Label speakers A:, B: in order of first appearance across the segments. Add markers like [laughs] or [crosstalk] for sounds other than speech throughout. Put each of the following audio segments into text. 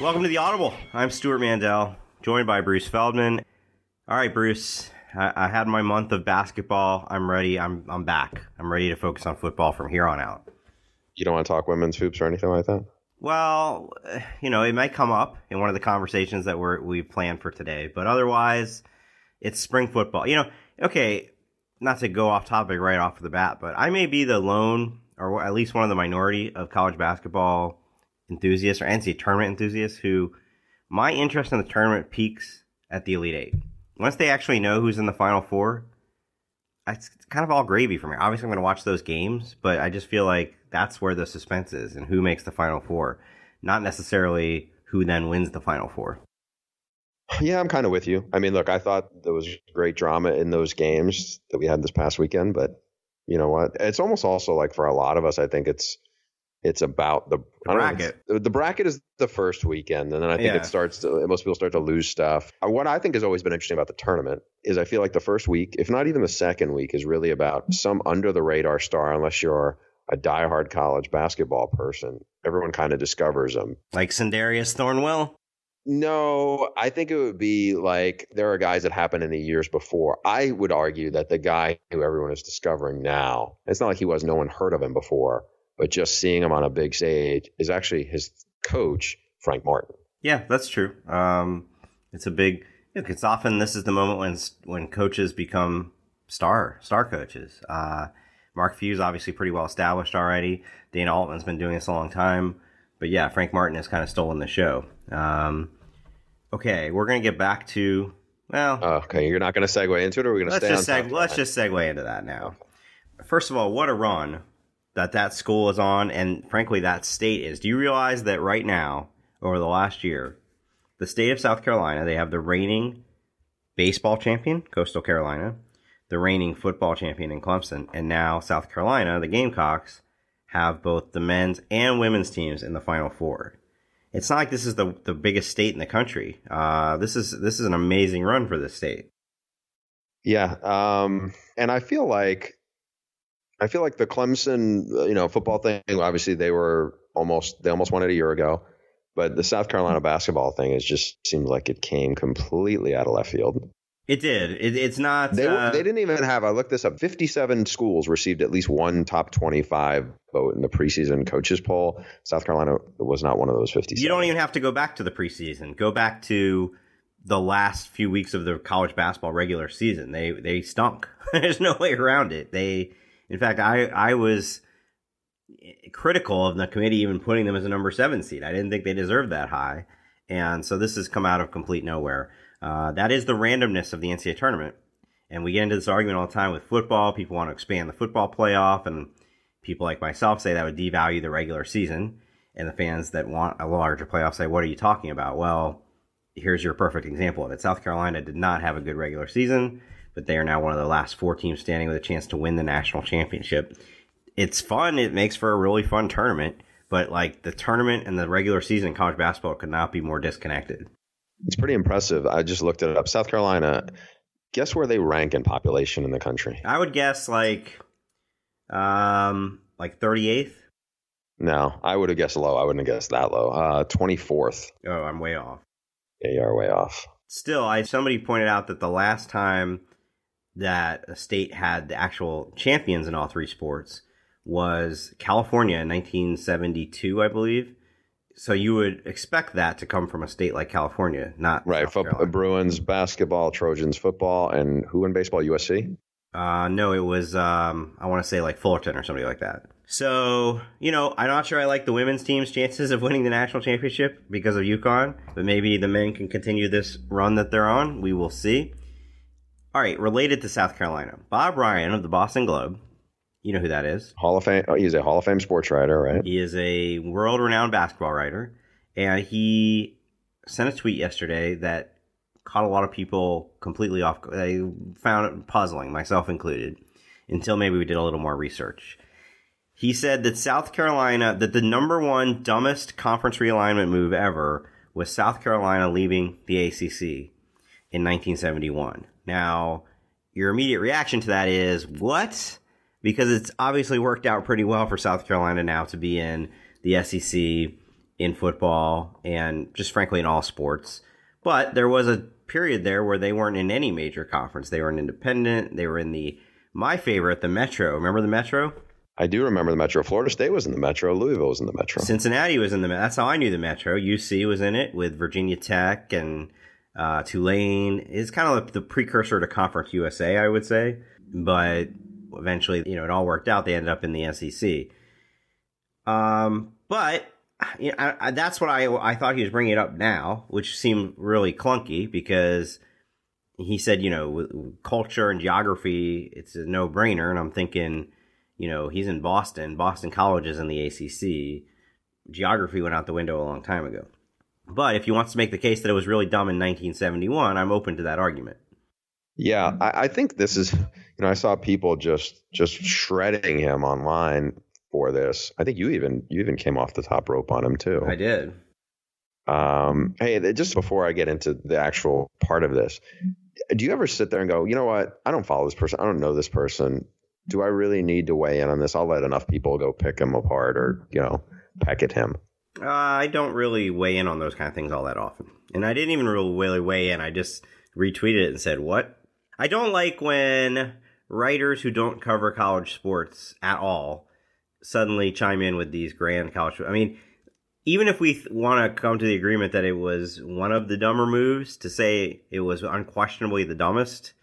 A: Welcome to the Audible. I'm Stewart Mandel, joined by Bruce Feldman. All right, Bruce. I, I had my month of basketball. I'm ready. I'm I'm back. I'm ready to focus on football from here on out.
B: You don't want to talk women's hoops or anything like that?
A: Well, you know, it might come up in one of the conversations that we're we've planned for today, but otherwise, it's spring football. You know, okay, not to go off topic right off the bat, but I may be the lone, or at least one of the minority of college basketball enthusiasts or NCAA tournament enthusiasts who my interest in the tournament peaks at the Elite Eight. Once they actually know who's in the Final Four, it's kind of all gravy for me. Obviously, I'm going to watch those games, but I just feel like that's where the suspense is and who makes the Final Four, not necessarily who then wins the Final Four.
B: Yeah, I'm kind of with you. I mean, look, I thought there was great drama in those games that we had this past weekend, but you know what? It's almost also like for a lot of us, I think it's it's about the,
A: bracket.
B: Know, the bracket is the first weekend, and then I think
A: Yeah.
B: it starts. To, most people start to lose stuff. Uh, What I think has always been interesting about the tournament is I feel like the first week, if not even the second week, is really about some under the radar star. Unless you're a diehard college basketball person, everyone kind of discovers them.
A: Like Sindarius Thornwell.
B: No, I think it would be like there are guys that happened in the years before. I would argue that the guy who everyone is discovering now, it's not like he was, no one heard of him before, but just seeing him on a big stage is actually his coach, Frank Martin.
A: Yeah, that's true. Um, it's a big. Look, it's often this is the moment when when coaches become star star coaches. Uh, Mark Few's obviously pretty well established already. Dana Altman's been doing this a long time, but yeah, Frank Martin has kind of stolen the show. Um, okay, we're gonna get back to well.
B: Okay, you're not going to segue into it, or we're going to
A: let's
B: stay
A: just seg- let's just segue into that now. First of all, what a run that that school is on, and frankly, that state is. Do you realize that right now, over the last year, the state of South Carolina, they have the reigning baseball champion, Coastal Carolina, the reigning football champion in Clemson, and now South Carolina, the Gamecocks, have both the men's and women's teams in the Final Four. It's not like this is the the biggest state in the country. Uh, this is this is an amazing run for this state.
B: Yeah, um, and I feel like I feel like the Clemson, uh, you know, football thing. Obviously, they were almost they almost won it a year ago, but the South Carolina basketball thing is just seems like it came completely out of left field.
A: It did. It, it's not.
B: They
A: uh,
B: they didn't even have. I looked this up. Fifty-seven schools received at least one top twenty-five vote in the preseason coaches poll. South Carolina was not one of those fifty-seven.
A: You don't even have to go back to the preseason. Go back to the last few weeks of the college basketball regular season. They they stunk. [laughs] There's no way around it. They, in fact, I I was critical of the committee even putting them as a number seven seed. I didn't think they deserved that high, and so this has come out of complete nowhere. Uh, that is the randomness of the NCAA tournament, and we get into this argument all the time with football. People want to expand the football playoff, and people like myself say that would devalue the regular season. And the fans that want a larger playoff say, "What are you talking about?" Well, here's your perfect example of it. South Carolina did not have a good regular season, but they are now one of the last four teams standing with a chance to win the national championship. It's fun. It makes for a really fun tournament, but like the tournament and the regular season in college basketball could not be more disconnected.
B: It's pretty impressive. I just looked it up. South Carolina. Guess where they rank in population in the country?
A: I would guess like, um, like 38th.
B: No, I would have guessed low. I wouldn't have guessed that low. Uh, 24th.
A: Oh, I'm way off.
B: Yeah, you are way off.
A: Still, I somebody pointed out that the last time that a state had the actual champions in all three sports was California in 1972, I believe. So you would expect that to come from a state like California, not
B: Right.
A: South
B: Bruins basketball, Trojans football, and who in baseball? USC.
A: Uh, no, it was um, I want to say like Fullerton or somebody like that. So you know, I'm not sure I like the women's team's chances of winning the national championship because of UConn, but maybe the men can continue this run that they're on. We will see. All right, related to South Carolina, Bob Ryan of the Boston Globe. You know who that is?
B: Hall of Fame. Oh, he's a Hall of Fame sports writer, right?
A: He is a world-renowned basketball writer, and he sent a tweet yesterday that caught a lot of people completely off. They found it puzzling, myself included, until maybe we did a little more research. He said that South Carolina, that the number one dumbest conference realignment move ever was South Carolina leaving the ACC in 1971. Now, your immediate reaction to that is what? Because it's obviously worked out pretty well for South Carolina now to be in the SEC in football and just frankly in all sports. But there was a period there where they weren't in any major conference. They were an independent. They were in the my favorite, the Metro. Remember the Metro?
B: I do remember the Metro. Florida State was in the Metro. Louisville was in the Metro.
A: Cincinnati was in the. Metro. That's how I knew the Metro. UC was in it with Virginia Tech and uh, Tulane. is kind of like the precursor to Conference USA, I would say. But eventually, you know, it all worked out. They ended up in the SEC. Um, but you know, I, I, that's what I I thought he was bringing it up now, which seemed really clunky because he said, you know, culture and geography, it's a no brainer, and I'm thinking you know, he's in Boston. Boston College is in the ACC. Geography went out the window a long time ago. But if he wants to make the case that it was really dumb in 1971, I'm open to that argument.
B: Yeah, I, I think this is. You know, I saw people just just shredding him online for this. I think you even you even came off the top rope on him too.
A: I did.
B: Um, hey, just before I get into the actual part of this, do you ever sit there and go, you know what? I don't follow this person. I don't know this person do I really need to weigh in on this? I'll let enough people go pick him apart or, you know, peck at him.
A: Uh, I don't really weigh in on those kind of things all that often. And I didn't even really weigh in. I just retweeted it and said, what? I don't like when writers who don't cover college sports at all suddenly chime in with these grand college. I mean, even if we th- want to come to the agreement that it was one of the dumber moves, to say it was unquestionably the dumbest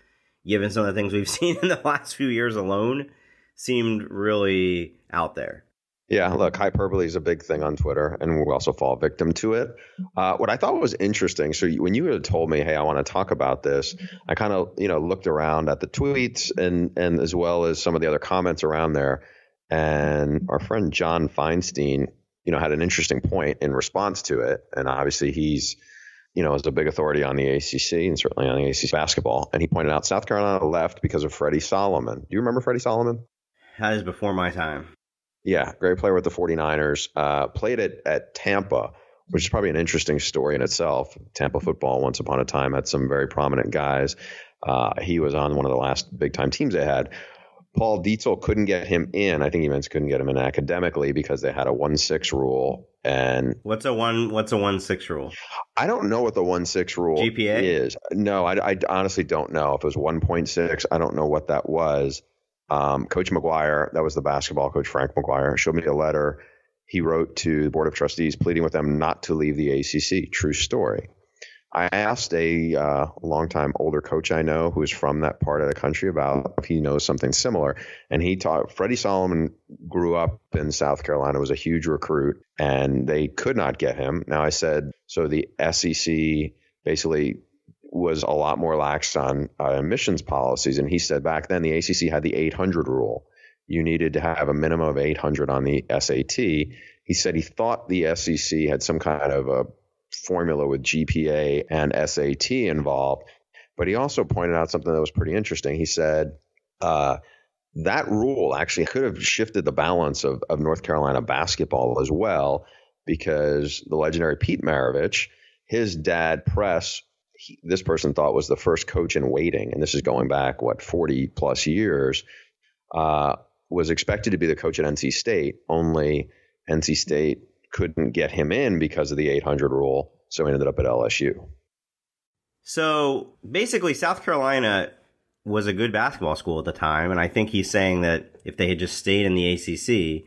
A: given some of the things we've [laughs] seen in the last few years alone, seemed really out there.
B: Yeah, look, hyperbole is a big thing on Twitter, and we also fall victim to it. Uh, what I thought was interesting, so when you had told me, "Hey, I want to talk about this," I kind of, you know, looked around at the tweets and and as well as some of the other comments around there, and our friend John Feinstein, you know, had an interesting point in response to it, and obviously he's you know, as a big authority on the ACC and certainly on the ACC basketball. And he pointed out South Carolina left because of Freddie Solomon. Do you remember Freddie Solomon?
A: That is before my time.
B: Yeah, great player with the 49ers. Uh, played at, at Tampa, which is probably an interesting story in itself. Tampa football, once upon a time, had some very prominent guys. Uh, he was on one of the last big time teams they had. Paul Dietzel couldn't get him in. I think he meant couldn't get him in academically because they had a one six rule. And
A: what's a one? What's a one six rule?
B: I don't know what the one six rule
A: GPA
B: is. No, I, I honestly don't know. If it was one point six, I don't know what that was. Um, coach McGuire, that was the basketball coach Frank McGuire, showed me a letter he wrote to the board of trustees pleading with them not to leave the ACC. True story. I asked a uh, longtime older coach I know who is from that part of the country about if he knows something similar. And he taught Freddie Solomon grew up in South Carolina, was a huge recruit, and they could not get him. Now I said, so the SEC basically was a lot more lax on uh, admissions policies. And he said back then the ACC had the 800 rule. You needed to have a minimum of 800 on the SAT. He said he thought the SEC had some kind of a formula with GPA and SAT involved. But he also pointed out something that was pretty interesting. He said uh, that rule actually could have shifted the balance of, of North Carolina basketball as well, because the legendary Pete Maravich, his dad, Press, he, this person thought was the first coach in waiting, and this is going back, what, 40 plus years, uh, was expected to be the coach at NC State, only NC State couldn't get him in because of the 800 rule. So he ended up at LSU.
A: So basically, South Carolina was a good basketball school at the time. And I think he's saying that if they had just stayed in the ACC,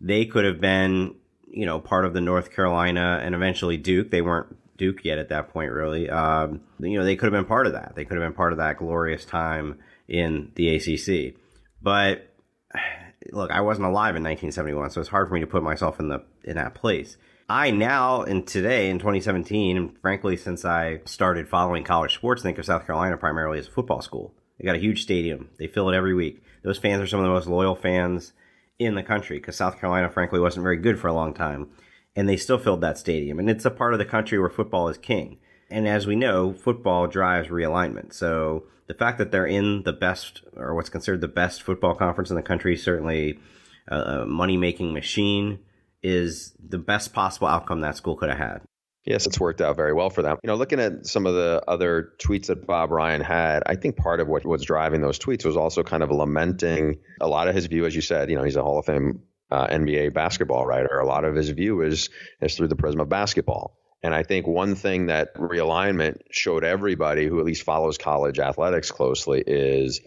A: they could have been, you know, part of the North Carolina and eventually Duke. They weren't Duke yet at that point, really. Um, you know, they could have been part of that. They could have been part of that glorious time in the ACC. But [sighs] look, I wasn't alive in 1971, so it's hard for me to put myself in the in that place. I now and today in 2017, and frankly, since I started following college sports, think of South Carolina primarily as a football school. They got a huge stadium. They fill it every week. Those fans are some of the most loyal fans in the country because South Carolina, frankly, wasn't very good for a long time. And they still filled that stadium. And it's a part of the country where football is king. And as we know, football drives realignment. So the fact that they're in the best, or what's considered the best football conference in the country, certainly a money making machine, is the best possible outcome that school could have had.
B: Yes, it's worked out very well for them. You know, looking at some of the other tweets that Bob Ryan had, I think part of what was driving those tweets was also kind of lamenting a lot of his view, as you said. You know, he's a Hall of Fame uh, NBA basketball writer. A lot of his view is is through the prism of basketball. And I think one thing that realignment showed everybody who at least follows college athletics closely is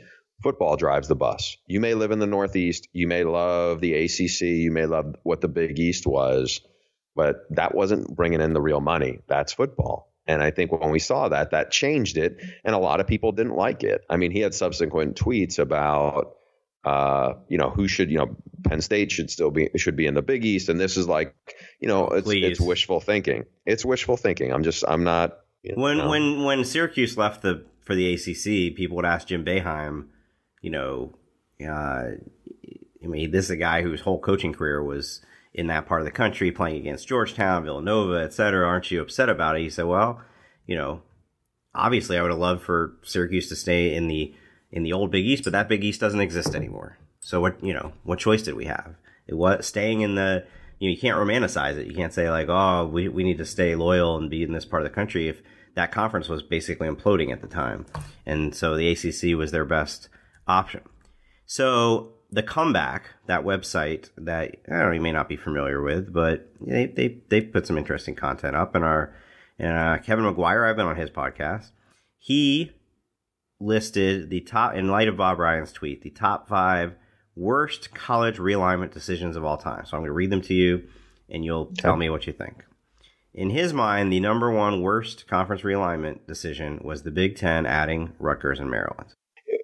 B: football drives the bus. You may live in the Northeast, you may love the ACC, you may love what the Big East was but that wasn't bringing in the real money. That's football. And I think when we saw that, that changed it. And a lot of people didn't like it. I mean, he had subsequent tweets about, uh, you know, who should, you know, Penn State should still be, should be in the Big East. And this is like, you know, it's, it's wishful thinking. It's wishful thinking. I'm just, I'm not.
A: You know, when, when, when Syracuse left the, for the ACC, people would ask Jim Boeheim, you know, uh, I mean, this is a guy whose whole coaching career was, in that part of the country playing against Georgetown, Villanova, etc. Aren't you upset about it? He said, well, you know, obviously I would have loved for Syracuse to stay in the in the old Big East, but that Big East doesn't exist anymore. So what you know, what choice did we have? It was staying in the you know, you can't romanticize it. You can't say like, oh, we we need to stay loyal and be in this part of the country if that conference was basically imploding at the time. And so the ACC was their best option. So the comeback that website that I know, you may not be familiar with, but they they they put some interesting content up. And our and uh, Kevin McGuire, I've been on his podcast. He listed the top in light of Bob Ryan's tweet, the top five worst college realignment decisions of all time. So I'm going to read them to you, and you'll tell me what you think. In his mind, the number one worst conference realignment decision was the Big Ten adding Rutgers and Maryland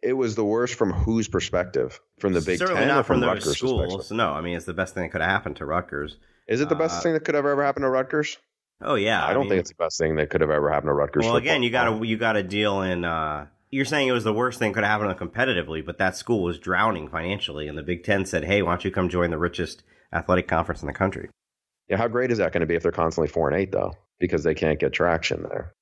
B: it was the worst from whose perspective? From the Big
A: Certainly
B: Ten
A: not
B: or from,
A: from
B: Rutgers'
A: schools. No, I mean it's the best thing that could have happened to Rutgers.
B: Is it the best
A: Uh,
B: thing that could have ever happened to Rutgers?
A: Oh yeah,
B: I don't
A: mean,
B: think it's the best thing that could have ever happened to Rutgers.
A: Well, again, you got a you got a deal in. Uh, you're saying it was the worst thing could have happened competitively, but that school was drowning financially, and the Big Ten said, "Hey, why don't you come join the richest athletic conference in the country?"
B: Yeah, how great is that going to be if they're constantly four and eight though? Because they can't get traction there.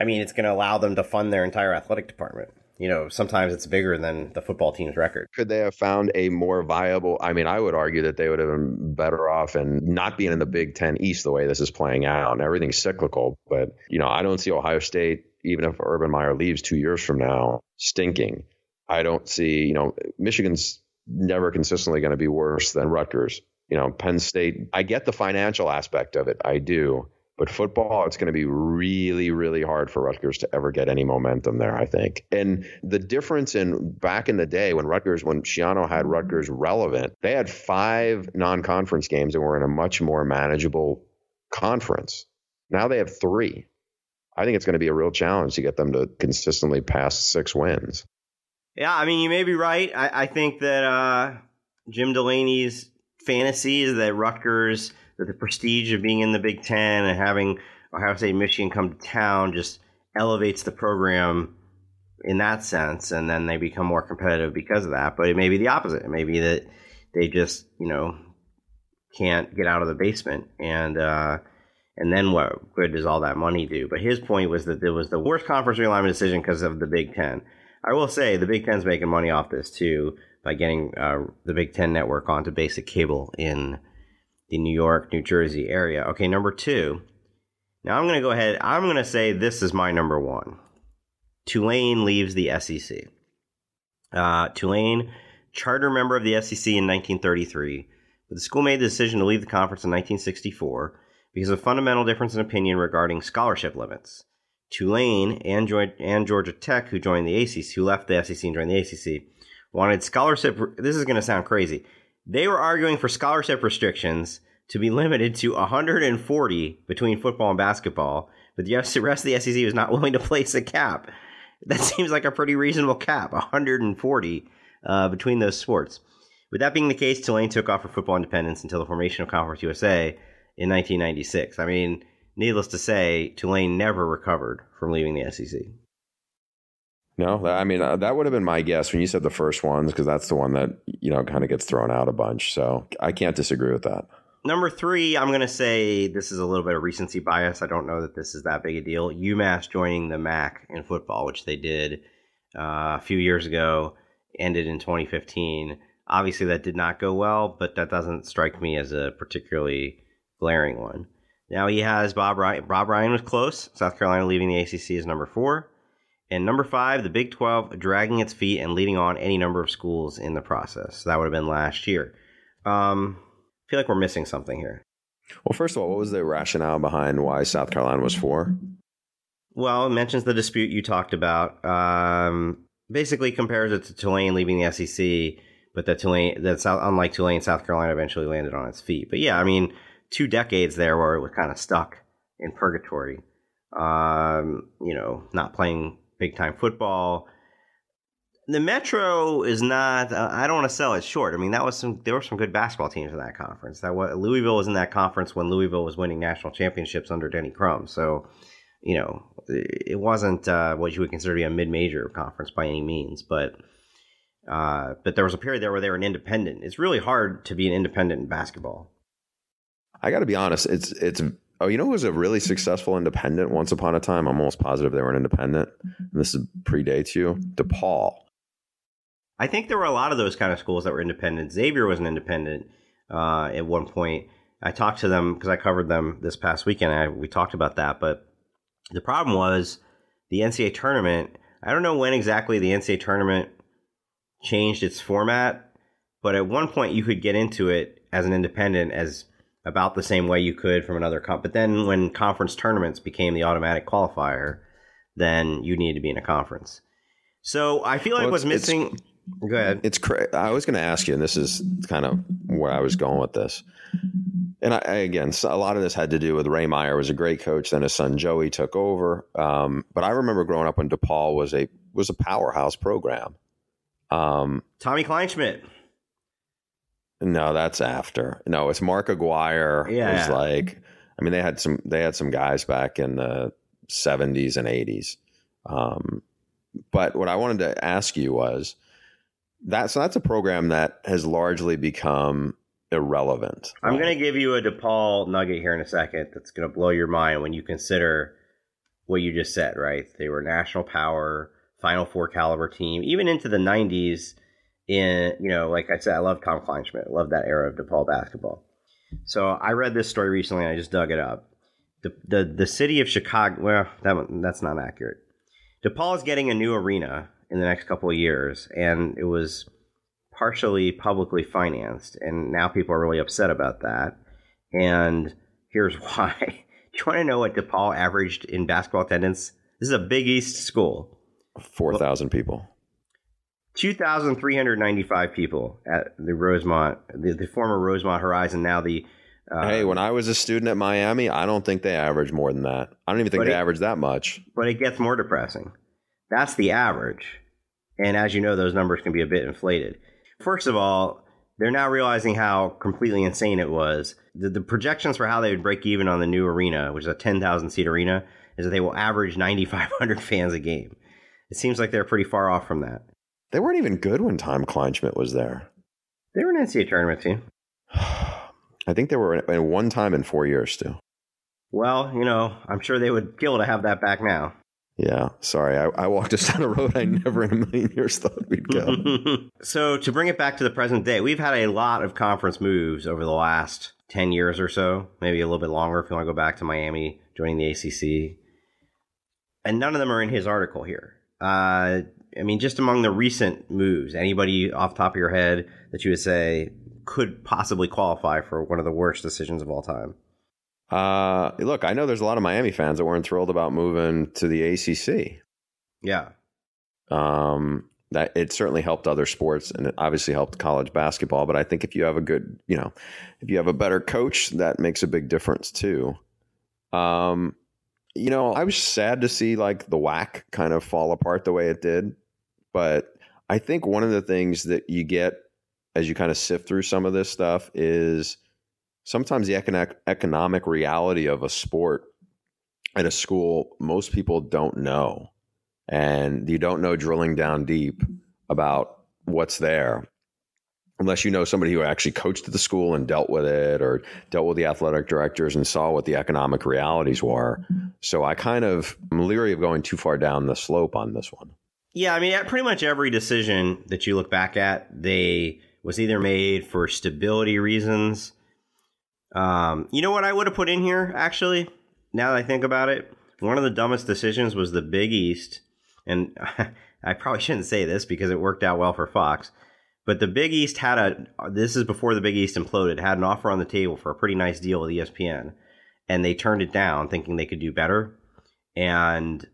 A: I mean, it's going to allow them to fund their entire athletic department. You know, sometimes it's bigger than the football team's record.
B: Could they have found a more viable? I mean, I would argue that they would have been better off and not being in the Big Ten East the way this is playing out. And everything's cyclical, but you know, I don't see Ohio State, even if Urban Meyer leaves two years from now, stinking. I don't see, you know, Michigan's never consistently going to be worse than Rutgers. You know, Penn State. I get the financial aspect of it, I do. But football, it's going to be really, really hard for Rutgers to ever get any momentum there, I think. And the difference in back in the day when Rutgers, when Schiano had Rutgers relevant, they had five non conference games and were in a much more manageable conference. Now they have three. I think it's going to be a real challenge to get them to consistently pass six wins.
A: Yeah, I mean, you may be right. I, I think that uh, Jim Delaney's fantasy is that Rutgers, that the prestige of being in the Big Ten and having Ohio State, Michigan come to town just elevates the program in that sense, and then they become more competitive because of that. But it may be the opposite. It may be that they just, you know, can't get out of the basement, and uh, and then what good does all that money do? But his point was that it was the worst conference realignment decision because of the Big Ten. I will say the Big Ten's making money off this too by getting uh, the Big Ten network onto basic cable in the New York, New Jersey area. Okay, number two. Now I'm going to go ahead. I'm going to say this is my number one. Tulane leaves the SEC. Uh, Tulane, charter member of the SEC in 1933, but the school made the decision to leave the conference in 1964 because of fundamental difference in opinion regarding scholarship limits. Tulane and, and Georgia Tech, who joined the ACC, who left the SEC and joined the ACC, wanted scholarship. This is going to sound crazy. They were arguing for scholarship restrictions to be limited to 140 between football and basketball, but the rest of the SEC was not [laughs] willing to place a cap. That seems like a pretty reasonable cap, 140 uh, between those sports. With that being the case, Tulane took off for football independence until the formation of Conference USA in 1996. I mean, needless to say, Tulane never recovered from leaving the SEC.
B: No, I mean uh, that would have been my guess when you said the first ones because that's the one that you know kind of gets thrown out a bunch. So I can't disagree with that.
A: Number three, I'm going to say this is a little bit of recency bias. I don't know that this is that big a deal. UMass joining the MAC in football, which they did uh, a few years ago, ended in 2015. Obviously, that did not go well, but that doesn't strike me as a particularly glaring one. Now he has Bob Ryan. Bob Ryan was close. South Carolina leaving the ACC is number four. And number five, the Big 12 dragging its feet and leading on any number of schools in the process. That would have been last year. Um, I feel like we're missing something here.
B: Well, first of all, what was the rationale behind why South Carolina was four?
A: Well, it mentions the dispute you talked about. Um, basically compares it to Tulane leaving the SEC, but that Tulane, that's unlike Tulane, South Carolina eventually landed on its feet. But yeah, I mean, two decades there where it was kind of stuck in purgatory. Um, you know, not playing big time football. The Metro is not. Uh, I don't want to sell it short. I mean, that was some. There were some good basketball teams in that conference. That was, Louisville was in that conference when Louisville was winning national championships under Denny Crum. So, you know, it wasn't uh, what you would consider to be a mid-major conference by any means. But, uh, but there was a period there where they were an independent. It's really hard to be an independent in basketball.
B: I got to be honest. It's it's Oh, you know who was a really successful independent once upon a time? I'm almost positive they were an independent. And this is predates you. DePaul.
A: I think there were a lot of those kind of schools that were independent. Xavier was an independent uh, at one point. I talked to them because I covered them this past weekend. I, we talked about that, but the problem was the NCAA tournament. I don't know when exactly the NCAA tournament changed its format, but at one point you could get into it as an independent as about the same way you could from another comp. But then when conference tournaments became the automatic qualifier, then you needed to be in a conference. So I feel like well, what's missing. Go ahead.
B: It's cra- I was going to ask you, and this is kind of where I was going with this. And I, again, a lot of this had to do with Ray Meyer was a great coach. Then his son Joey took over. Um, but I remember growing up when DePaul was a was a powerhouse program.
A: Um, Tommy Kleinschmidt.
B: No, that's after. No, it's Mark Aguirre. Yeah, was like. I mean, they had some. They had some guys back in the seventies and eighties. Um, but what I wanted to ask you was that. So that's a program that has largely become irrelevant.
A: I'm going to give you a DePaul nugget here in a second. That's going to blow your mind when you consider what you just said. Right? They were national power, Final Four caliber team, even into the '90s in you know, like I said, I love Tom Kleinschmidt. Love that era of DePaul basketball. So I read this story recently. and I just dug it up. The the, the city of Chicago. Well, that that's not accurate. DePaul is getting a new arena in the next couple of years, and it was partially publicly financed, and now people are really upset about that. And here's [laughs] why. Do you want to know what DePaul averaged in basketball attendance? This is a Big East school.
B: Four thousand people.
A: 2,395 people at the Rosemont, the, the former Rosemont Horizon, now the.
B: Uh, hey, when I was a student at Miami, I don't think they average more than that. I don't even think they it, average that much.
A: But it gets more depressing. That's the average. And as you know, those numbers can be a bit inflated. First of all, they're now realizing how completely insane it was. The, the projections for how they would break even on the new arena, which is a 10,000 seat arena, is that they will average 9,500 fans a game. It seems like they're pretty far off from that.
B: They weren't even good when Tom Kleinschmidt was there.
A: They were an NCAA tournament team. [sighs]
B: I think they were in one time in four years, too.
A: Well, you know, I'm sure they would kill to have that back now.
B: Yeah, sorry. I, I, walked us down a road I never in a million years thought we'd go. [laughs]
A: so, to bring it back to the present day, we've had a lot of conference moves over the last 10 years or so, maybe a little bit longer if you want to go back to Miami joining the ACC. And none of them are in his article here. Uh, I mean, just among the recent moves, anybody off top of your head that you would say could possibly qualify for one of the worst decisions of all time?
B: Uh, look, I know there's a lot of Miami fans that weren't thrilled about moving to the ACC.
A: Yeah.
B: Um, that it certainly helped other sports and it obviously helped college basketball. But I think if you have a good, you know, if you have a better coach, that makes a big difference too. Um, you know, I was sad to see like the WAC kind of fall apart the way it did. But I think one of the things that you get as you kind of sift through some of this stuff is sometimes the economic economic reality of a sport at a school most people don't know and you don't know drilling down deep about what's there unless you know somebody who actually coached at the school and dealt with it or dealt with the athletic directors and saw what the economic realities were. So I kind of am leery of going too far down the slope on this one.
A: Yeah, I mean, pretty much every decision that you look back at, they was either made for stability reasons. Um, you know what I would have put in here actually? Now that I think about it, one of the dumbest decisions was the Big East, and [laughs] I probably shouldn't say this because it worked out well for Fox but the Big East had a this is before the Big East imploded, had an offer on the table for a pretty nice deal with ESPN, and they turned it down thinking they could do better. And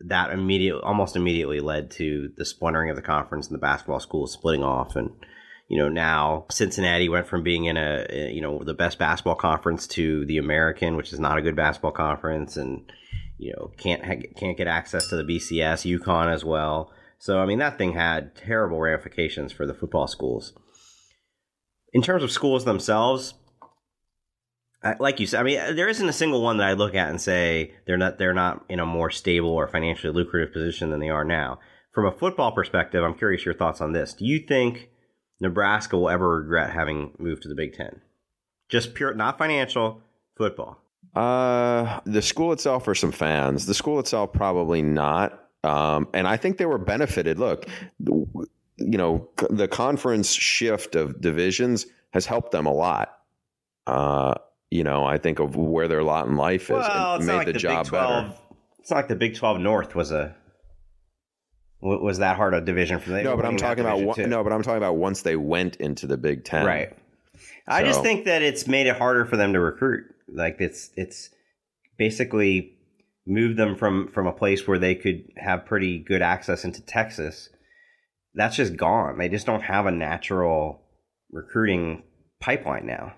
A: that immediately almost immediately led to the splintering of the conference and the basketball schools splitting off and you know now Cincinnati went from being in a eh, you know the best basketball conference to the American which is not a good basketball conference and you know can't can't get access to the BCS UConn as well so, I mean, that thing had terrible ramifications for the football schools. In terms of schools themselves, like you said, I mean, there isn't a single one that I look at and say they're not they're not in a more stable or financially lucrative position than they are now. From a football perspective, I'm curious your thoughts on this. Do you think Nebraska will ever regret having moved to the Big Ten? Just pure, not financial, football.
B: Uh, the school itself or some fans. The school itself probably not. Um, and I think they were benefited. Look, you know, the conference shift of divisions has helped them a lot. Uh, you know, I think of where their lot in life is
A: well,
B: and
A: made
B: like
A: the,
B: the job
A: 12,
B: better.
A: It's not like the Big Twelve North was a was that hard a division for them.
B: No, but I'm talking about one, no, but I'm talking about once they went into the Big Ten,
A: right? I just think that it's made it harder for them to recruit. Like it's it's basically moved them from from a place where they could have pretty good access into Texas. That's just gone. They just don't have a natural recruiting pipeline now.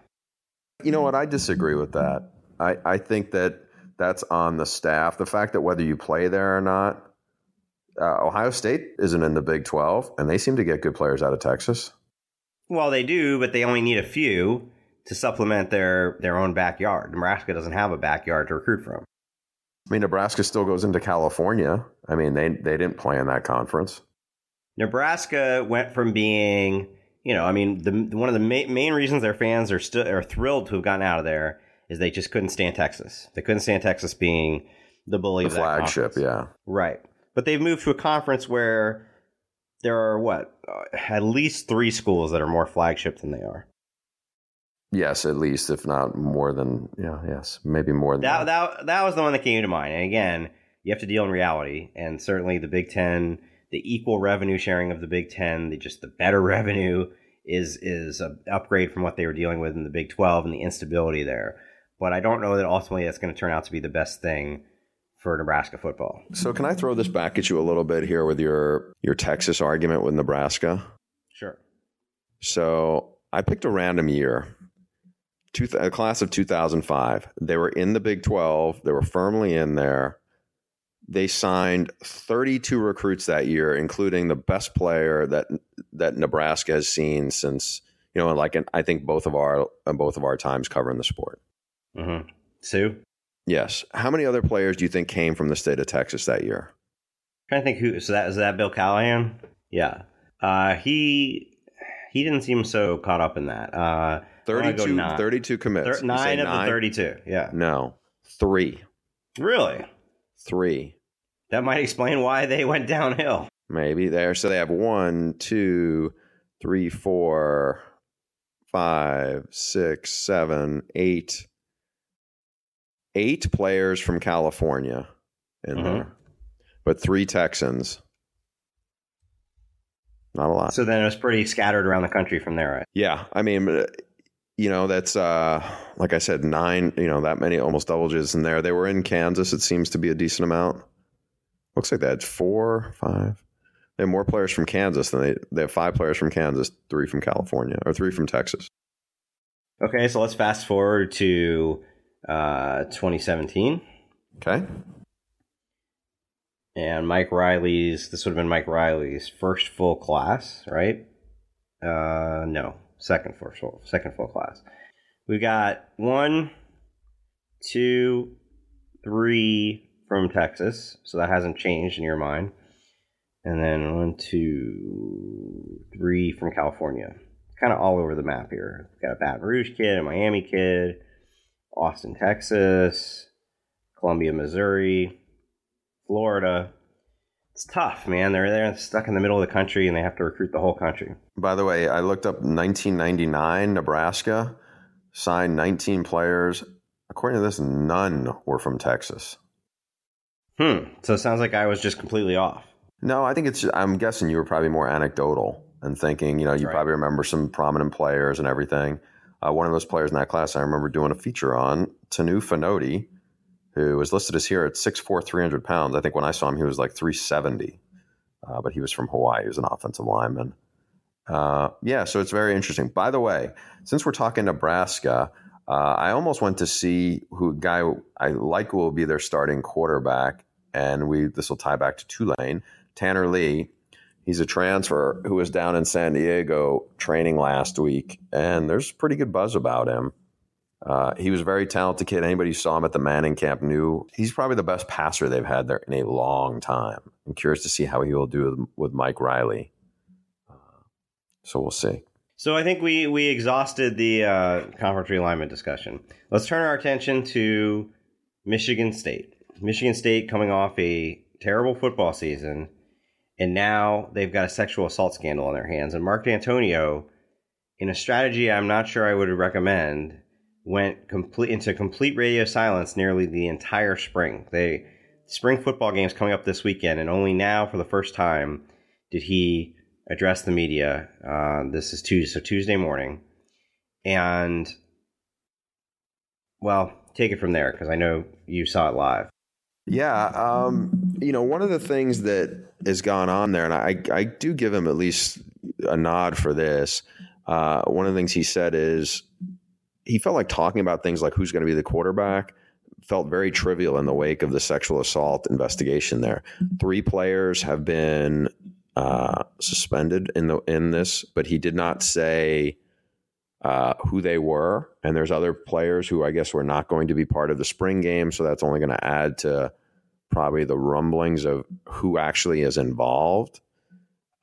B: You know what? I disagree with that. I, I think that that's on the staff. The fact that whether you play there or not, uh, Ohio State isn't in the Big 12, and they seem to get good players out of Texas.
A: Well, they do, but they only need a few to supplement their, their own backyard. Nebraska doesn't have a backyard to recruit from.
B: I mean, Nebraska still goes into California. I mean, they they didn't play in that conference.
A: Nebraska went from being, you know, I mean, the one of the ma- main reasons their fans are still are thrilled to have gotten out of there is they just couldn't stand Texas. They couldn't stand Texas being the bully
B: the flagship. Yeah,
A: right. But they've moved to a conference where there are what uh, at least three schools that are more flagship than they are.
B: Yes, at least, if not more than, yeah, yes, maybe more than
A: that. That, that, that was the one that came to mind. And again, you have to deal in reality. And certainly the Big Ten, the equal revenue sharing of the Big Ten, the, just the better [laughs] revenue is is an upgrade from what they were dealing with in the Big Twelve and the instability there. But I don't know that ultimately that's going to turn out to be the best thing for Nebraska football.
B: So can I throw this back at you a little bit here with your your Texas argument with Nebraska?
A: Sure.
B: So I picked a random year two, a class of 2005. They were in the Big 12. They were firmly in there. They signed 32 recruits that year, including the best player that that Nebraska has seen since you know, like I think both of our both of our times covering the sport.
A: Mm-hmm. Suh.
B: Yes. How many other players do you think came from the state of Texas that year?
A: I'm trying to think who. So that is that Bill Callahan. Yeah. Uh, he he didn't seem so caught up in that. Uh,
B: 32, 32 commits.
A: Thir- nine of nine? the 32. Yeah.
B: No, three.
A: Really?
B: Three.
A: That might explain why they went downhill.
B: Maybe there. So they have one, two, three, four, five, six, seven, eight, eight players from California in mm-hmm. there, but three Texans. Not a lot.
A: So then it was pretty scattered around the country from there, right?
B: Yeah. I mean, you know, that's uh, like I said, nine. You know, that many almost double digits in there. They were in Kansas. It seems to be a decent amount. Looks like they had four, five. They have more players from Kansas than they. They have five players from Kansas, three from California, or three from Texas.
A: Okay, so let's fast forward to uh, 2017.
B: Okay.
A: And Mike Riley's. This would have been Mike Riley's first full class, right? Uh, no, second full second full class. We've got one, two, three from Texas, so that hasn't changed in your mind. And then one, two, three from California. Kind of all over the map here. We've got a Baton Rouge kid, a Miami kid, Austin, Texas, Columbia, Missouri, Florida. It's tough, man. They're they're stuck in the middle of the country and they have to recruit the whole country.
B: By the way, I looked up 1999 Nebraska signed 19 players. According to this, none were from Texas.
A: Hmm. So it sounds like I was just completely off.
B: No, I think it's. I'm guessing you were probably more anecdotal and thinking. You know, you right. probably remember some prominent players and everything. Uh, one of those players in that class, I remember doing a feature on Toniu Fonoti, who was listed as here at 6'4", 300 pounds. I think when I saw him, he was like 370, uh, but he was from Hawaii. He was an offensive lineman. Uh, yeah, so it's very interesting. By the way, since we're talking Nebraska, uh, I almost went to see who guy I like will be their starting quarterback, and we this will tie back to Tulane. Tanner Lee, he's a transfer who was down in San Diego training last week, and there's pretty good buzz about him. Uh, he was a very talented kid. Anybody who saw him at the Manning camp knew he's probably the best passer they've had there in a long time. I'm curious to see how he will do with, Mike Riley. Uh, so we'll see.
A: So I think we we exhausted the uh, conference realignment discussion. Let's turn our attention to Michigan State. Michigan State coming off a terrible football season, and now they've got a sexual assault scandal on their hands. And Mark Dantonio, in a strategy I'm not sure I would recommend, went complete into complete radio silence nearly the entire spring. They spring football games coming up this weekend, and only now for the first time did he address the media. Uh, this is Tuesday, so Tuesday morning, and well, take it from there because I know you saw it live.
B: Yeah, um, you know, one of the things that has gone on there, and I, I do give him at least a nod for this. Uh, one of the things he said is he felt like talking about things like who's going to be the quarterback felt very trivial in the wake of the sexual assault investigation there. Three players have been uh, suspended in the in this, but he did not say uh, who they were. And there's other players who I guess were not going to be part of the spring game, so that's only going to add to probably the rumblings of who actually is involved.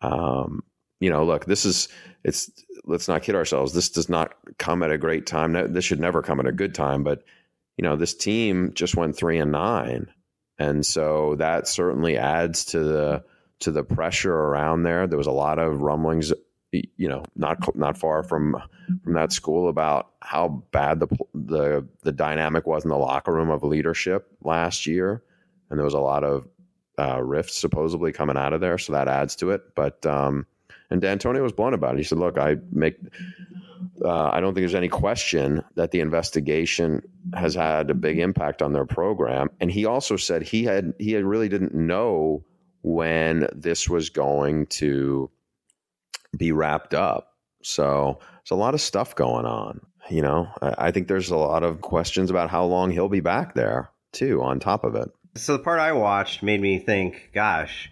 B: Um, you know, look, this is it's let's not kid ourselves. This does not come at a great time. This should never come at a good time, but you know, this team just went three and nine. And so that certainly adds to the to the pressure around there. There was a lot of rumblings, you know, not not far from from that school about how bad the the the dynamic was in the locker room of leadership last year, and there was a lot of uh, rifts supposedly coming out of there. So that adds to it. But um, and Dantonio was blunt about it. He said, "Look, I make." Uh, I don't think there's any question that the investigation has had a big impact on their program. And he also said he had he had really didn't know when this was going to be wrapped up. So there's a lot of stuff going on. You know, I, I think there's a lot of questions about how long he'll be back there too. On top of it,
A: so the part I watched made me think, gosh,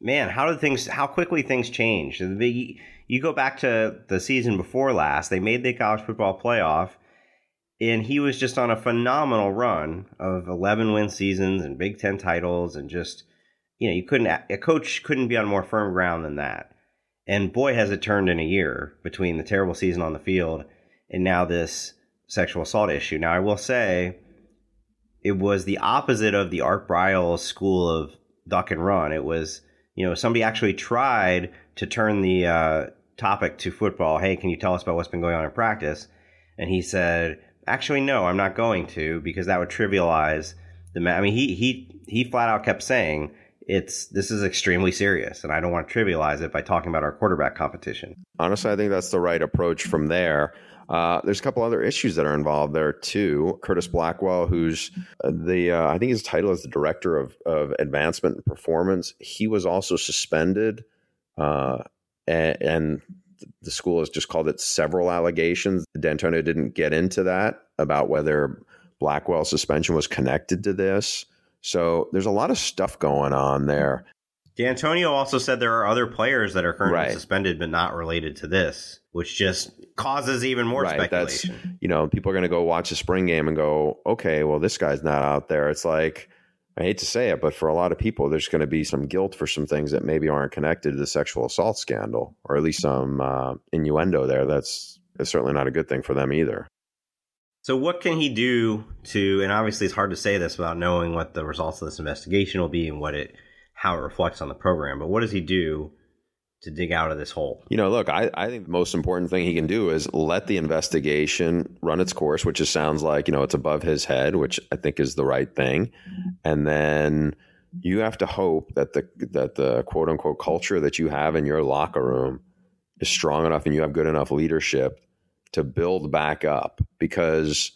A: man, how did things, how quickly things changed? You go back to the season before last, they made the college football playoff, and he was just on a phenomenal run of 11 win seasons and Big Ten titles and just you know, you couldn't a coach couldn't be on more firm ground than that. And boy, has it turned in a year between the terrible season on the field and now this sexual assault issue. Now, I will say it was the opposite of the Art Briles school of duck and run. It was, you know, somebody actually tried to turn the uh, topic to football. Hey, can you tell us about what's been going on in practice? And he said, actually, no, I'm not going to because that would trivialize the. Ma-. I mean, he he he flat out kept saying it's this is extremely serious and i don't want to trivialize it by talking about our quarterback competition
B: honestly i think that's the right approach from there uh, there's a couple other issues that are involved there too. Curtis blackwell who's uh, the uh, i think his title is the director of, of advancement and performance. He was also suspended uh, and, and the school has just called it several allegations. Dantonio didn't get into that about whether blackwell's suspension was connected to this. So there's a lot of stuff going on there.
A: Dantonio also said there are other players that are currently
B: Right.
A: suspended but not related to this, which just causes even more
B: right. That's
A: speculation.
B: you know, people are going to go watch the spring game and go, okay, well, this guy's not out there. It's like I hate to say it, but for a lot of people, there's going to be some guilt for some things that maybe aren't connected to the sexual assault scandal, or at least some uh, innuendo there. That's, that's certainly not a good thing for them either.
A: So, what can he do to? And obviously, it's hard to say this without knowing what the results of this investigation will be and what it, how it reflects on the program. But what does he do to dig out of this hole?
B: You know, look, I, I think the most important thing he can do is let the investigation run its course, which just sounds like, you know, it's above his head, which I think is the right thing. And then you have to hope that the that the quote unquote culture that you have in your locker room is strong enough and you have good enough leadership to build back up because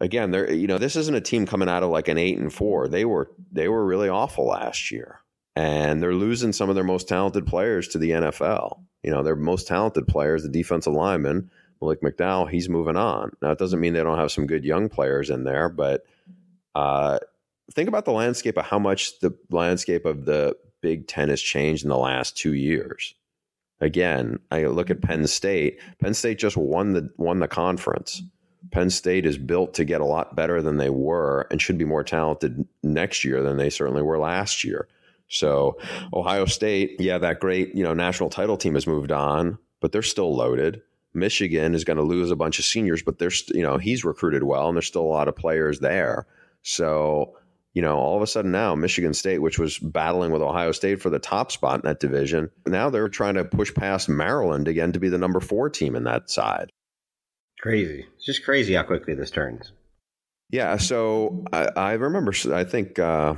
B: again, they're you know, this isn't a team coming out of like an 8 and 4. They were they were really awful last year and they're losing some of their most talented players to the NFL. You know, their most talented players, the defensive lineman, Malik McDowell, he's moving on. Now, it doesn't mean they don't have some good young players in there, but uh, think about the landscape of how much the landscape of the Big Ten has changed in the last two years. Again, I look at Penn State. Penn State just won the won the conference. Penn State is built to get a lot better than they were and should be more talented next year than they certainly were last year. So Ohio State, yeah, that great, you know, national title team has moved on, but they're still loaded. Michigan is going to lose a bunch of seniors, but there's, you know, he's recruited well and there's still a lot of players there. So, you know, all of a sudden now Michigan State, which was battling with Ohio State for the top spot in that division, now they're trying to push past Maryland again to be the number four team in that side.
A: Crazy. It's just crazy how quickly this turns.
B: Yeah. So I, I remember, I think, uh,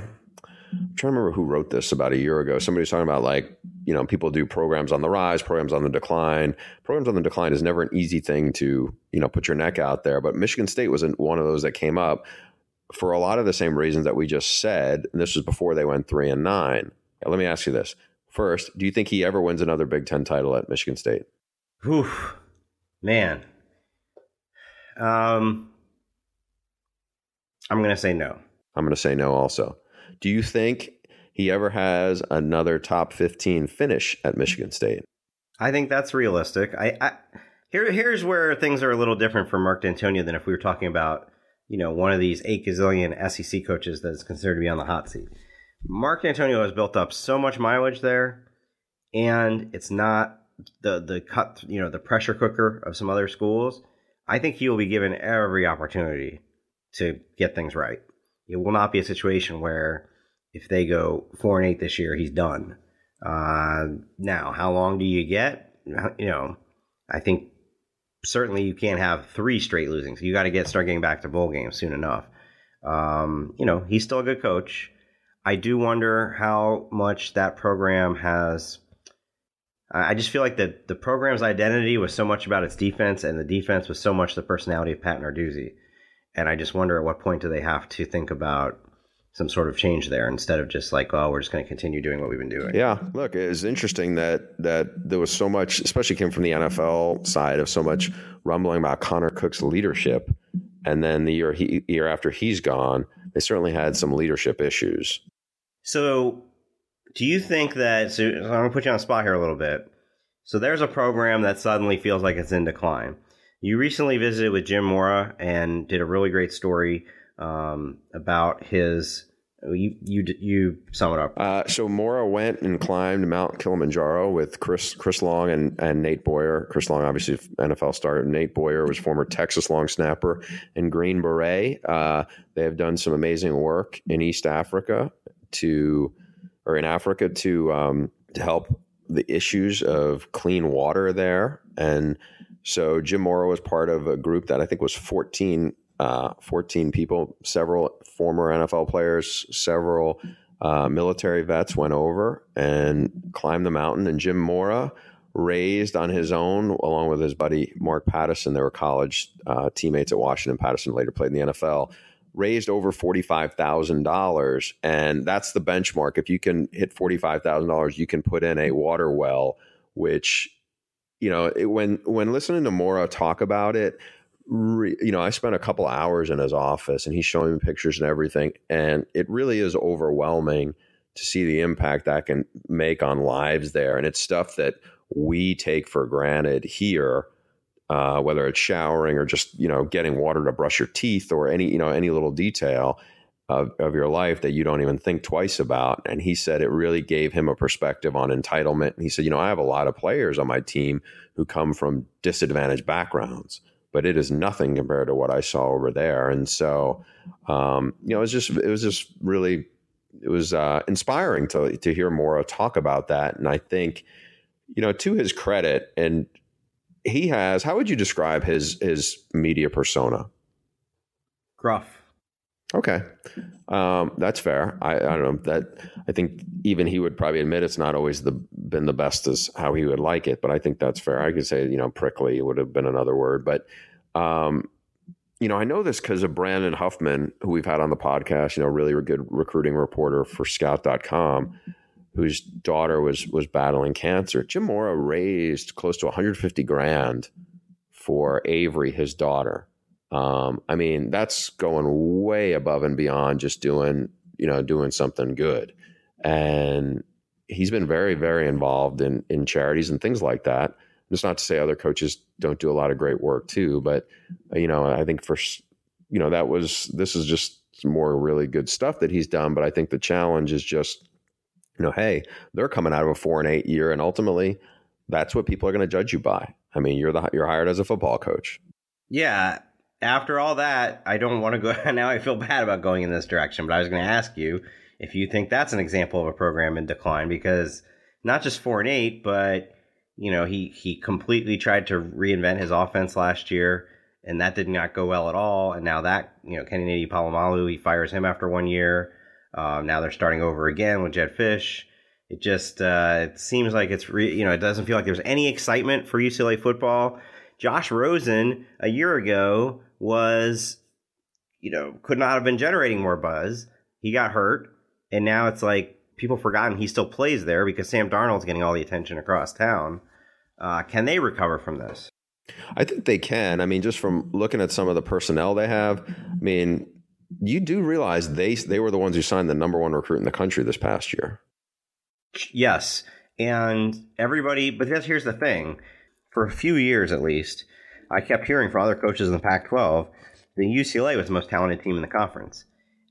B: I'm trying to remember who wrote this about a year ago. Somebody was talking about like, you know, people do programs on the rise, programs on the decline. Programs on the decline is never an easy thing to, you know, put your neck out there. But Michigan State wasn't one of those that came up for a lot of the same reasons that we just said. And this was before they went three and nine. Now, let me ask you this. First, do you think he ever wins another Big Ten title at Michigan State?
A: Whew. Man. Um, I'm going to say no.
B: I'm going to say no also. Do you think he ever has another top 15 finish at Michigan State?
A: I think that's realistic. I, I here here's where things are a little different for Mark Dantonio than if we were talking about you know one of these eight gazillion SEC coaches that's considered to be on the hot seat. Mark Dantonio has built up so much mileage there, and it's not the the cut you know the pressure cooker of some other schools. I think he will be given every opportunity to get things right. It will not be a situation where if they go four and eight this year, he's done. Uh, now, how long do you get? You know, I think certainly you can't have three straight losings. You got to get start getting back to bowl games soon enough. Um, you know, he's still a good coach. I do wonder how much that program has. I just feel like the the program's identity was so much about its defense, and the defense was so much the personality of Pat Narduzzi. And I just wonder at what point do they have to think about some sort of change there instead of just like, oh, we're just going to continue doing what we've been doing.
B: Yeah, look, it's interesting that that there was so much, especially came from the NFL side of so much rumbling about Connor Cook's leadership, and then the year he year after he's gone, they certainly had some leadership issues.
A: So, do you think that? So I'm going to put you on the spot here a little bit. So there's a program that suddenly feels like it's in decline. You recently visited with Jim Mora and did a really great story um, about his. You you you sum it up.
B: Uh, so Mora went and climbed Mount Kilimanjaro with Chris Chris Long and, and Nate Boyer. Chris Long, obviously NFL star. Nate Boyer was former Texas long snapper and Green Beret. Uh, they have done some amazing work in East Africa to, or in Africa to um, to help the issues of clean water there. And so Jim Mora was part of a group that I think was 14 uh, 14 people, several former NFL players, several uh, military vets went over and climbed the mountain. And Jim Mora raised on his own, along with his buddy Mark Patterson. they were college uh, teammates at Washington. Patterson later played in the NFL. Raised over forty-five thousand dollars, and that's the benchmark. If you can hit forty-five thousand dollars, you can put in a water well. Which, you know, it, when when listening to Mora talk about it, re, you know, I spent a couple hours in his office and he's showing me pictures and everything. And it really is overwhelming to see the impact that can make on lives there. And it's stuff that we take for granted here, uh, whether it's showering or just you know getting water to brush your teeth or any you know any little detail of, of your life that you don't even think twice about. And he said it really gave him a perspective on entitlement. And he said, you know, I have a lot of players on my team who come from disadvantaged backgrounds, but it is nothing compared to what I saw over there. And so, um, you know, it was just it was just really it was uh, inspiring to to hear Mora talk about that. And I think, you know, to his credit, and he has. How would you describe his his media persona?
A: Gruff.
B: Okay, um, that's fair. I, I don't know that. I think even he would probably admit it's not always the been the best as how he would like it, but I think that's fair. I could say you know prickly would have been another word, but um, you know I know this because of Brandon Huffman, who we've had on the podcast. You know, really good recruiting reporter for Scout.com, whose daughter was was battling cancer. Jim Mora raised close to 150 grand for Avery, his daughter um, I mean, that's going way above and beyond just doing, you know, doing something good. And he's been very, very involved in in charities and things like that. It's not to say other coaches don't do a lot of great work too, but you know, I think for you know that was this is just more really good stuff that he's done. But I think the challenge is just, you know, hey, they're coming out of a four and eight year, and ultimately, that's what people are going to judge you by. I mean, you're the you're hired as a football coach.
A: Yeah, after all that, I don't want to go. [laughs] Now I feel bad about going in this direction, but I was going to ask you if you think that's an example of a program in decline because not just four and eight, but you know he he completely tried to reinvent his offense last year, and that did not go well at all. And now that you know Kennedy Polamalu, he fires him after one year. Uh, now they're starting over again with Jedd Fisch. It just uh, it seems like it's re- you know it doesn't feel like there's any excitement for UCLA football. Josh Rosen a year ago was, you know, could not have been generating more buzz. He got hurt, and now it's like people forgotten he still plays there because Sam Darnold's getting all the attention across town. Uh, can they recover from this?
B: I think they can. I mean, just from looking at some of the personnel they have, I mean, you do realize they they were the ones who signed the number one recruit in the country this past year.
A: Yes, and everybody. But here's the thing: for a few years at least, I kept hearing from other coaches in the Pac 12 that UCLA was the most talented team in the conference.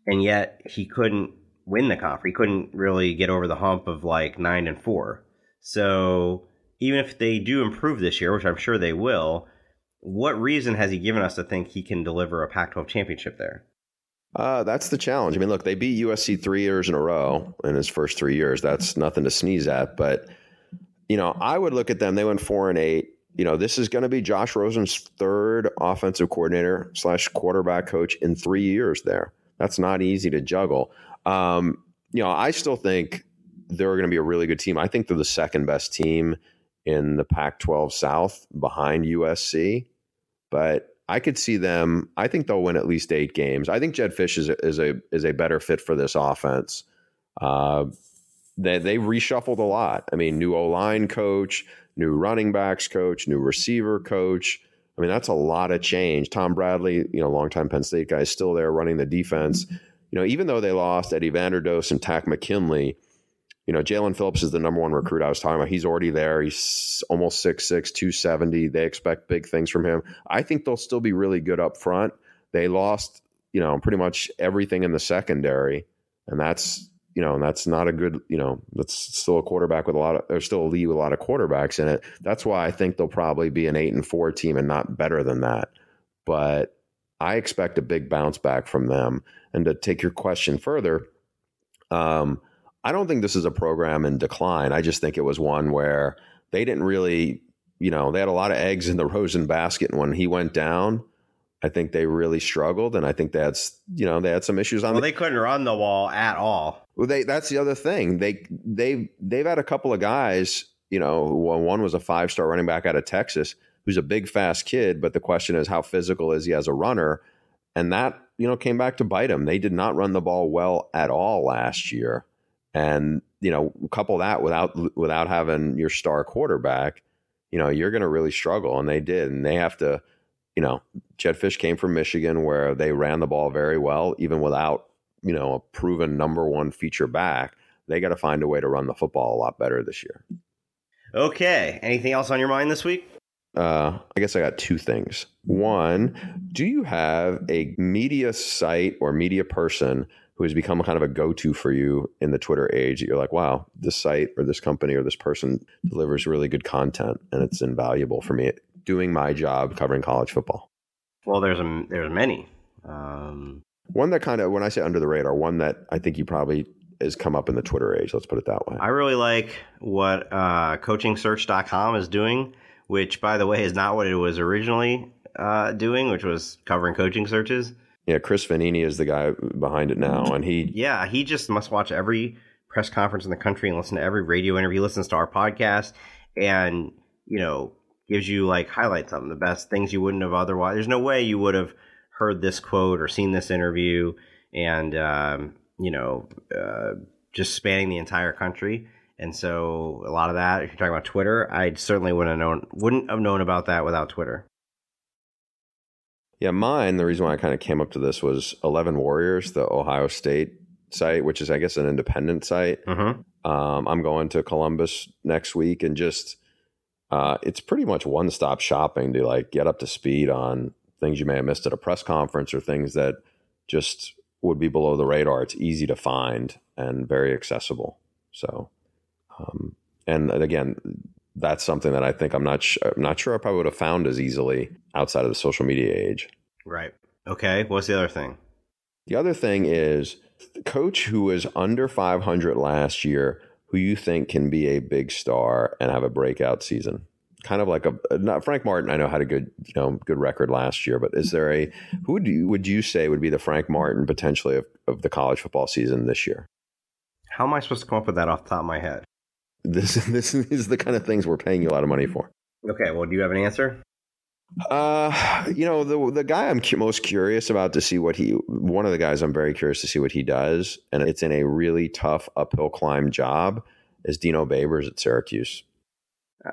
A: And yet he couldn't win the conference. He couldn't really get over the hump of like 9 and 4. So even if they do improve this year, which I'm sure they will, what reason has he given us to think he can deliver a Pac 12 championship there?
B: Uh, that's the challenge. I mean, look, they beat USC three years in a row in his first three years. That's nothing to sneeze at. But, you know, I would look at them. They went four and eight you know, this is going to be Josh Rosen's third offensive coordinator slash quarterback coach in three years there. That's not easy to juggle. Um, you know, I still think they're going to be a really good team. I think they're the second best team in the Pac 12 South behind USC, but I could see them. I think they'll win at least eight games. I think Jedd Fisch is a, is a, is a better fit for this offense. Uh, they, they reshuffled a lot. I mean, new O line coach, new running backs coach, new receiver coach. I mean, that's a lot of change. Tom Bradley, you know, longtime Penn State guy, is still there running the defense. You know, even though they lost Eddie Vanderdoes and Takk McKinley, you know, Jaelan Phillips is the number one recruit I was talking about. He's already there. He's almost 6'6, 270. They expect big things from him. I think they'll still be really good up front. They lost, you know, pretty much everything in the secondary. And that's you know, and that's not a good, you know, that's still a quarterback with a lot of, there's still a lead with a lot of quarterbacks in it. That's why I think they'll probably be an eight and four team and not better than that. But I expect a big bounce back from them. And to take your question further, um, I don't think this is a program in decline. I just think it was one where they didn't really, you know, they had a lot of eggs in the [laughs] Rosen basket. And when he went down, I think they really struggled, and I think that's you know they had some issues on.
A: Well,
B: the,
A: they couldn't run the wall at all.
B: Well, they that's the other thing. They they they've had a couple of guys. You know, one was a five star running back out of Texas who's a big fast kid, but the question is how physical is he as a runner, and that you know came back to bite him. They did not run the ball well at all last year, and you know couple that without without having your star quarterback, you know you're going to really struggle, and they did, and they have to you know, Jedd Fisch came from Michigan where they ran the ball very well, even without, you know, a proven number one feature back. they got to find a way to run the football a lot better this year.
A: Okay. Anything else on your mind this week?
B: Uh, I guess I got two things. One, do you have a media site or media person who has become kind of a go-to for you in the Twitter age that you're like, wow, this site or this company or this person delivers really good content and it's invaluable for me doing my job covering college football?
A: Well, there's a, there's many. Um,
B: one that kind of, when I say under the radar, one that I think you probably has come up in the Twitter age. Let's put it that way.
A: I really like what uh, CoachingSearch.com is doing, which, by the way, is not what it was originally uh, doing, which was covering coaching searches.
B: Yeah, Chris Vannini is the guy behind it now, and he.
A: Yeah, he just must watch every press conference in the country and listen to every radio interview. He listens to our podcast, and you know, gives you like highlights of the best things you wouldn't have otherwise. There's no way you would have heard this quote or seen this interview, and um, you know, uh, just spanning the entire country. And so a lot of that, if you're talking about Twitter, I certainly wouldn't have known wouldn't have known about that without Twitter.
B: Yeah, mine. The reason why I kind of came up to this was Eleven Warriors, the Ohio State site, which is I guess an independent site.
A: Mm-hmm.
B: Um, I'm going to Columbus next week, and just uh, it's pretty much one stop shopping to like get up to speed on things you may have missed at a press conference or things that just would be below the radar. It's easy to find and very accessible. So, um, and again, that's something that I think I'm not sh- I'm not sure I probably would have found as easily outside of the social media age.
A: Right. Okay. What's the other thing?
B: The other thing is the coach who was under 500 last year, who you think can be a big star and have a breakout season kind of like a not Frank Martin. I know had a good you know good record last year, but is there a who would you would you say would be the Frank Martin potentially of, of the college football season this year?
A: How am I supposed to come up with that off the top of my head?
B: This [laughs] this is the kind of things we're paying you a lot of money for.
A: Okay, well, do you have an answer?
B: Uh, you know the the guy I'm most curious about to see what he one of the guys I'm very curious to see what he does, and it's in a really tough uphill climb job. Is Dino Babers at Syracuse?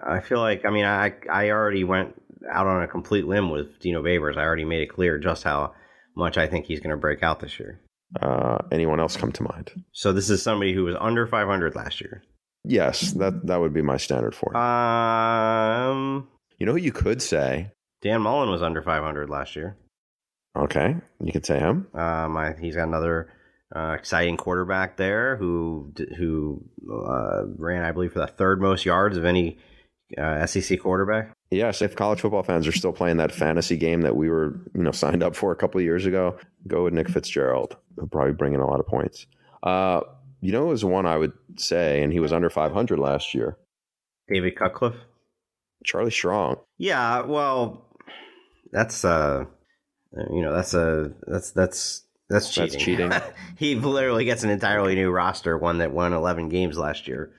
A: I feel like I mean I I already went out on a complete limb with Dino Babers. I already made it clear just how much I think he's going to break out this year.
B: Uh, anyone else come to mind?
A: So this is somebody who was under 500 last year.
B: Yes, that that would be my standard for it.
A: Um,
B: you know who you could say?
A: Dan Mullen was under 500 last year.
B: Okay, you could say him.
A: Um, I, he's got another uh, exciting quarterback there who who uh, ran, I believe, for the third most yards of any uh, SEC quarterback.
B: Yes, if college football fans are still playing that fantasy game that we were, you know, signed up for a couple of years ago, go with Nick Fitzgerald. He'll probably bring in a lot of points. Uh, you know, was one I would say, and he was under 500 last year.
A: David Cutcliffe,
B: Charlie Strong.
A: Yeah, well, that's uh, you know, that's a that's that's that's cheating.
B: That's cheating. [laughs]
A: he literally gets an entirely new roster, one that won 11 games last year.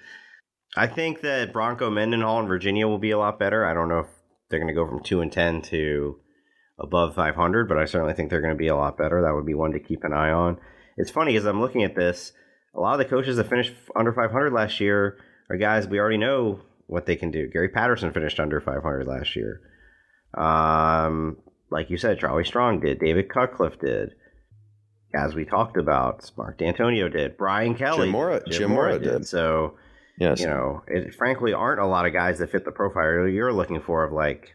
A: I think that Bronco Mendenhall in Virginia will be a lot better. I don't know if they're going to go from 2 and 10 to above 500, but I certainly think they're going to be a lot better. That would be one to keep an eye on. It's funny as I'm looking at this, a lot of the coaches that finished under 500 last year are guys we already know what they can do. Gary Patterson finished under 500 last year. Um, like you said, Charlie Strong did. David Cutcliffe did. As we talked about, Mark Dantonio did. Brian Kelly.
B: Jim Mora,
A: did.
B: Jim, Jim Mora, did. did.
A: So
B: Yes.
A: You know, it frankly aren't a lot of guys that fit the profile you're looking for of like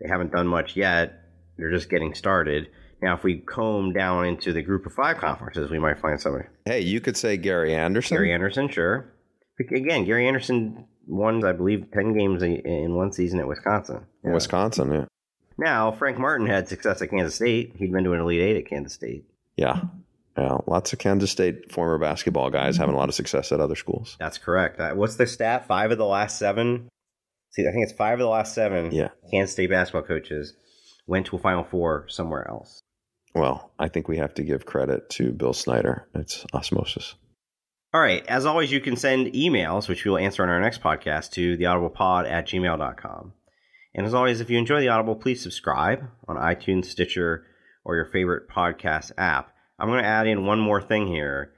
A: they haven't done much yet. They're just getting started. Now, if we comb down into the group of five conferences, we might find somebody.
B: Hey, you could say Gary Anderson.
A: Gary Anderson, sure. Again, Gary Anderson won, I believe, 10 games in one season at Wisconsin.
B: Yeah. Wisconsin, yeah.
A: Now, Frank Martin had success at Kansas State. He'd been to an Elite Eight at Kansas State.
B: Yeah. Yeah, lots of Kansas State former basketball guys having a lot of success at other schools.
A: That's correct. Uh, what's the stat? Five of the last seven. See, I think it's five of the last seven.
B: Yeah.
A: Kansas State basketball coaches went to a Final Four somewhere else.
B: Well, I think we have to give credit to Bill Snyder. It's osmosis.
A: All right. As always, you can send emails, which we will answer on our next podcast, to theaudiblepod at gmail.com. And as always, if you enjoy the Audible, please subscribe on iTunes, Stitcher, or your favorite podcast app. I'm going to add in one more thing here.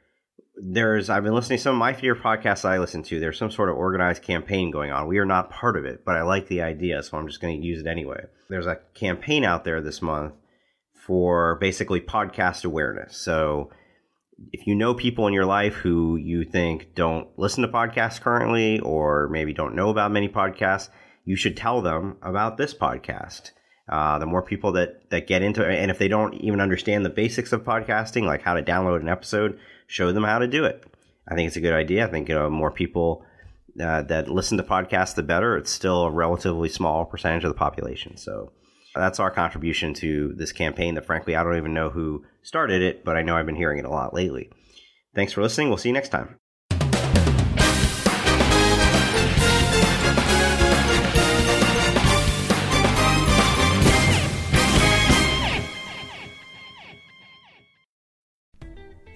A: There's I've been listening to some of my favorite podcasts I listen to. There's some sort of organized campaign going on. We are not part of it, but I like the idea, so I'm just going to use it anyway. There's a campaign out there this month for basically podcast awareness. So if you know people in your life who you think don't listen to podcasts currently or maybe don't know about many podcasts, you should tell them about this podcast. Uh, the more people that, that get into it, and if they don't even understand the basics of podcasting, like how to download an episode, show them how to do it. I think it's a good idea. I think you know, more people uh, that listen to podcasts, the better. It's still a relatively small percentage of the population. So that's our contribution to this campaign that, frankly, I don't even know who started it, but I know I've been hearing it a lot lately. Thanks for listening. We'll see you next time.